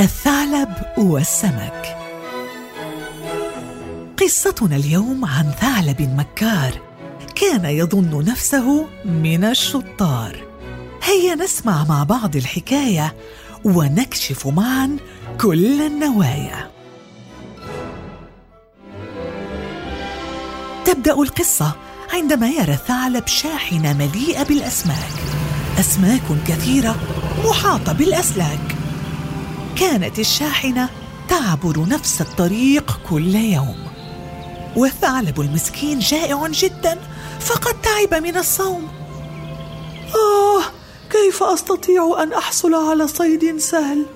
الثعلب والسمك. قصتنا اليوم عن ثعلب مكار كان يظن نفسه من الشطار. هيا نسمع مع بعض الحكاية ونكشف معا كل النوايا. تبدأ القصة عندما يرى الثعلب شاحنه مليئه بالأسماك. أسماك كثيرة محاطة بالأسلاك. كانت الشاحنة تعبر نفس الطريق كل يوم. والثعلب المسكين جائع جدا فقد تعب من الصوم. آه كيف أستطيع أن أحصل على صيد سهل؟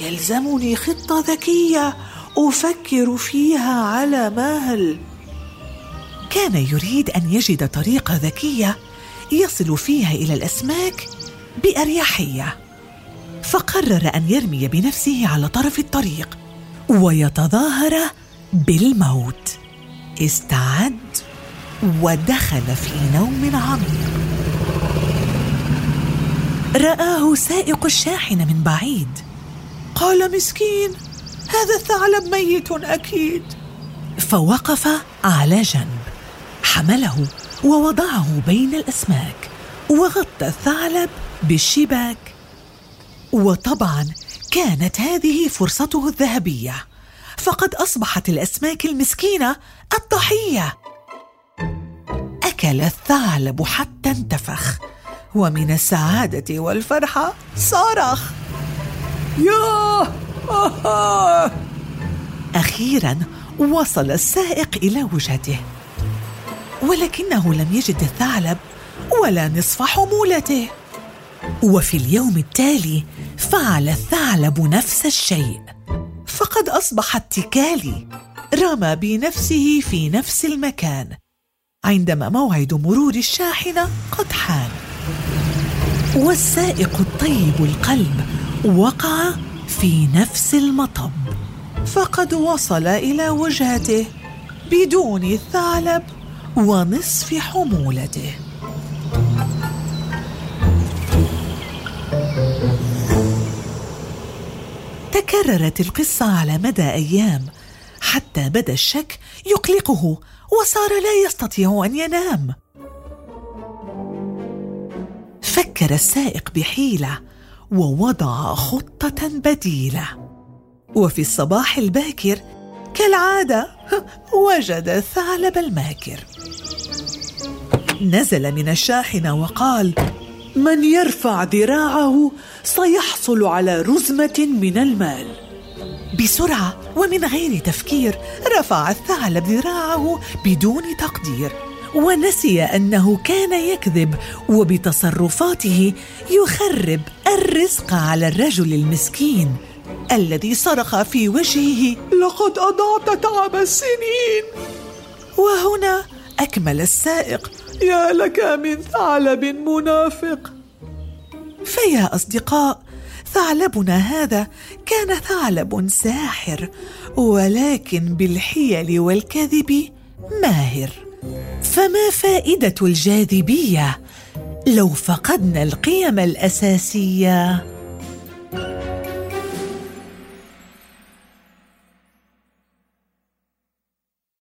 يلزمني خطة ذكية أفكر فيها على مهل. كان يريد أن يجد طريقة ذكية يصل فيها إلى الأسماك بأريحية. فقرر أن يرمي بنفسه على طرف الطريق ويتظاهر بالموت. استعد ودخل في نوم عميق. رآه سائق الشاحنة من بعيد. قال مسكين هذا الثعلب ميت أكيد. فوقف على جنب. حمله ووضعه بين الأسماك وغطى الثعلب بالشباك. وطبعا كانت هذه فرصته الذهبية فقد أصبحت الأسماك المسكينة الضحية. أكل الثعلب حتى انتفخ ومن السعادة والفرحة صرخ. أخيرا وصل السائق إلى وجهته. ولكنه لم يجد الثعلب ولا نصف حمولته. وفي اليوم التالي فعل الثعلب نفس الشيء فقد أصبح اتكالي رمى بنفسه في نفس المكان عندما موعد مرور الشاحنة قد حان. والسائق الطيب القلب وقع في نفس المطب فقد وصل إلى وجهته بدون الثعلب ونصف حمولته. تكررت القصة على مدى أيام. حتى بدأ الشك يقلقه وصار لا يستطيع أن ينام. فكر السائق بحيلة ووضع خطة بديلة. وفي الصباح الباكر كالعادة وجد الثعلب الماكر. نزل من الشاحنة وقال من يرفع ذراعه سيحصل على رزمة من المال. بسرعة ومن غير تفكير رفع الثعلب ذراعه بدون تقدير. ونسي أنه كان يكذب وبتصرفاته يخرب الرزق على الرجل المسكين الذي صرخ في وجهه لقد أضعت تعب السنين! أكمل السائق. يا لك من ثعلب منافق. فيا أصدقاء ثعلبنا هذا كان ثعلب ساحر ولكن بالحيل والكذب ماهر. فما فائدة الجاذبية؟ لو فقدنا القيم الأساسية.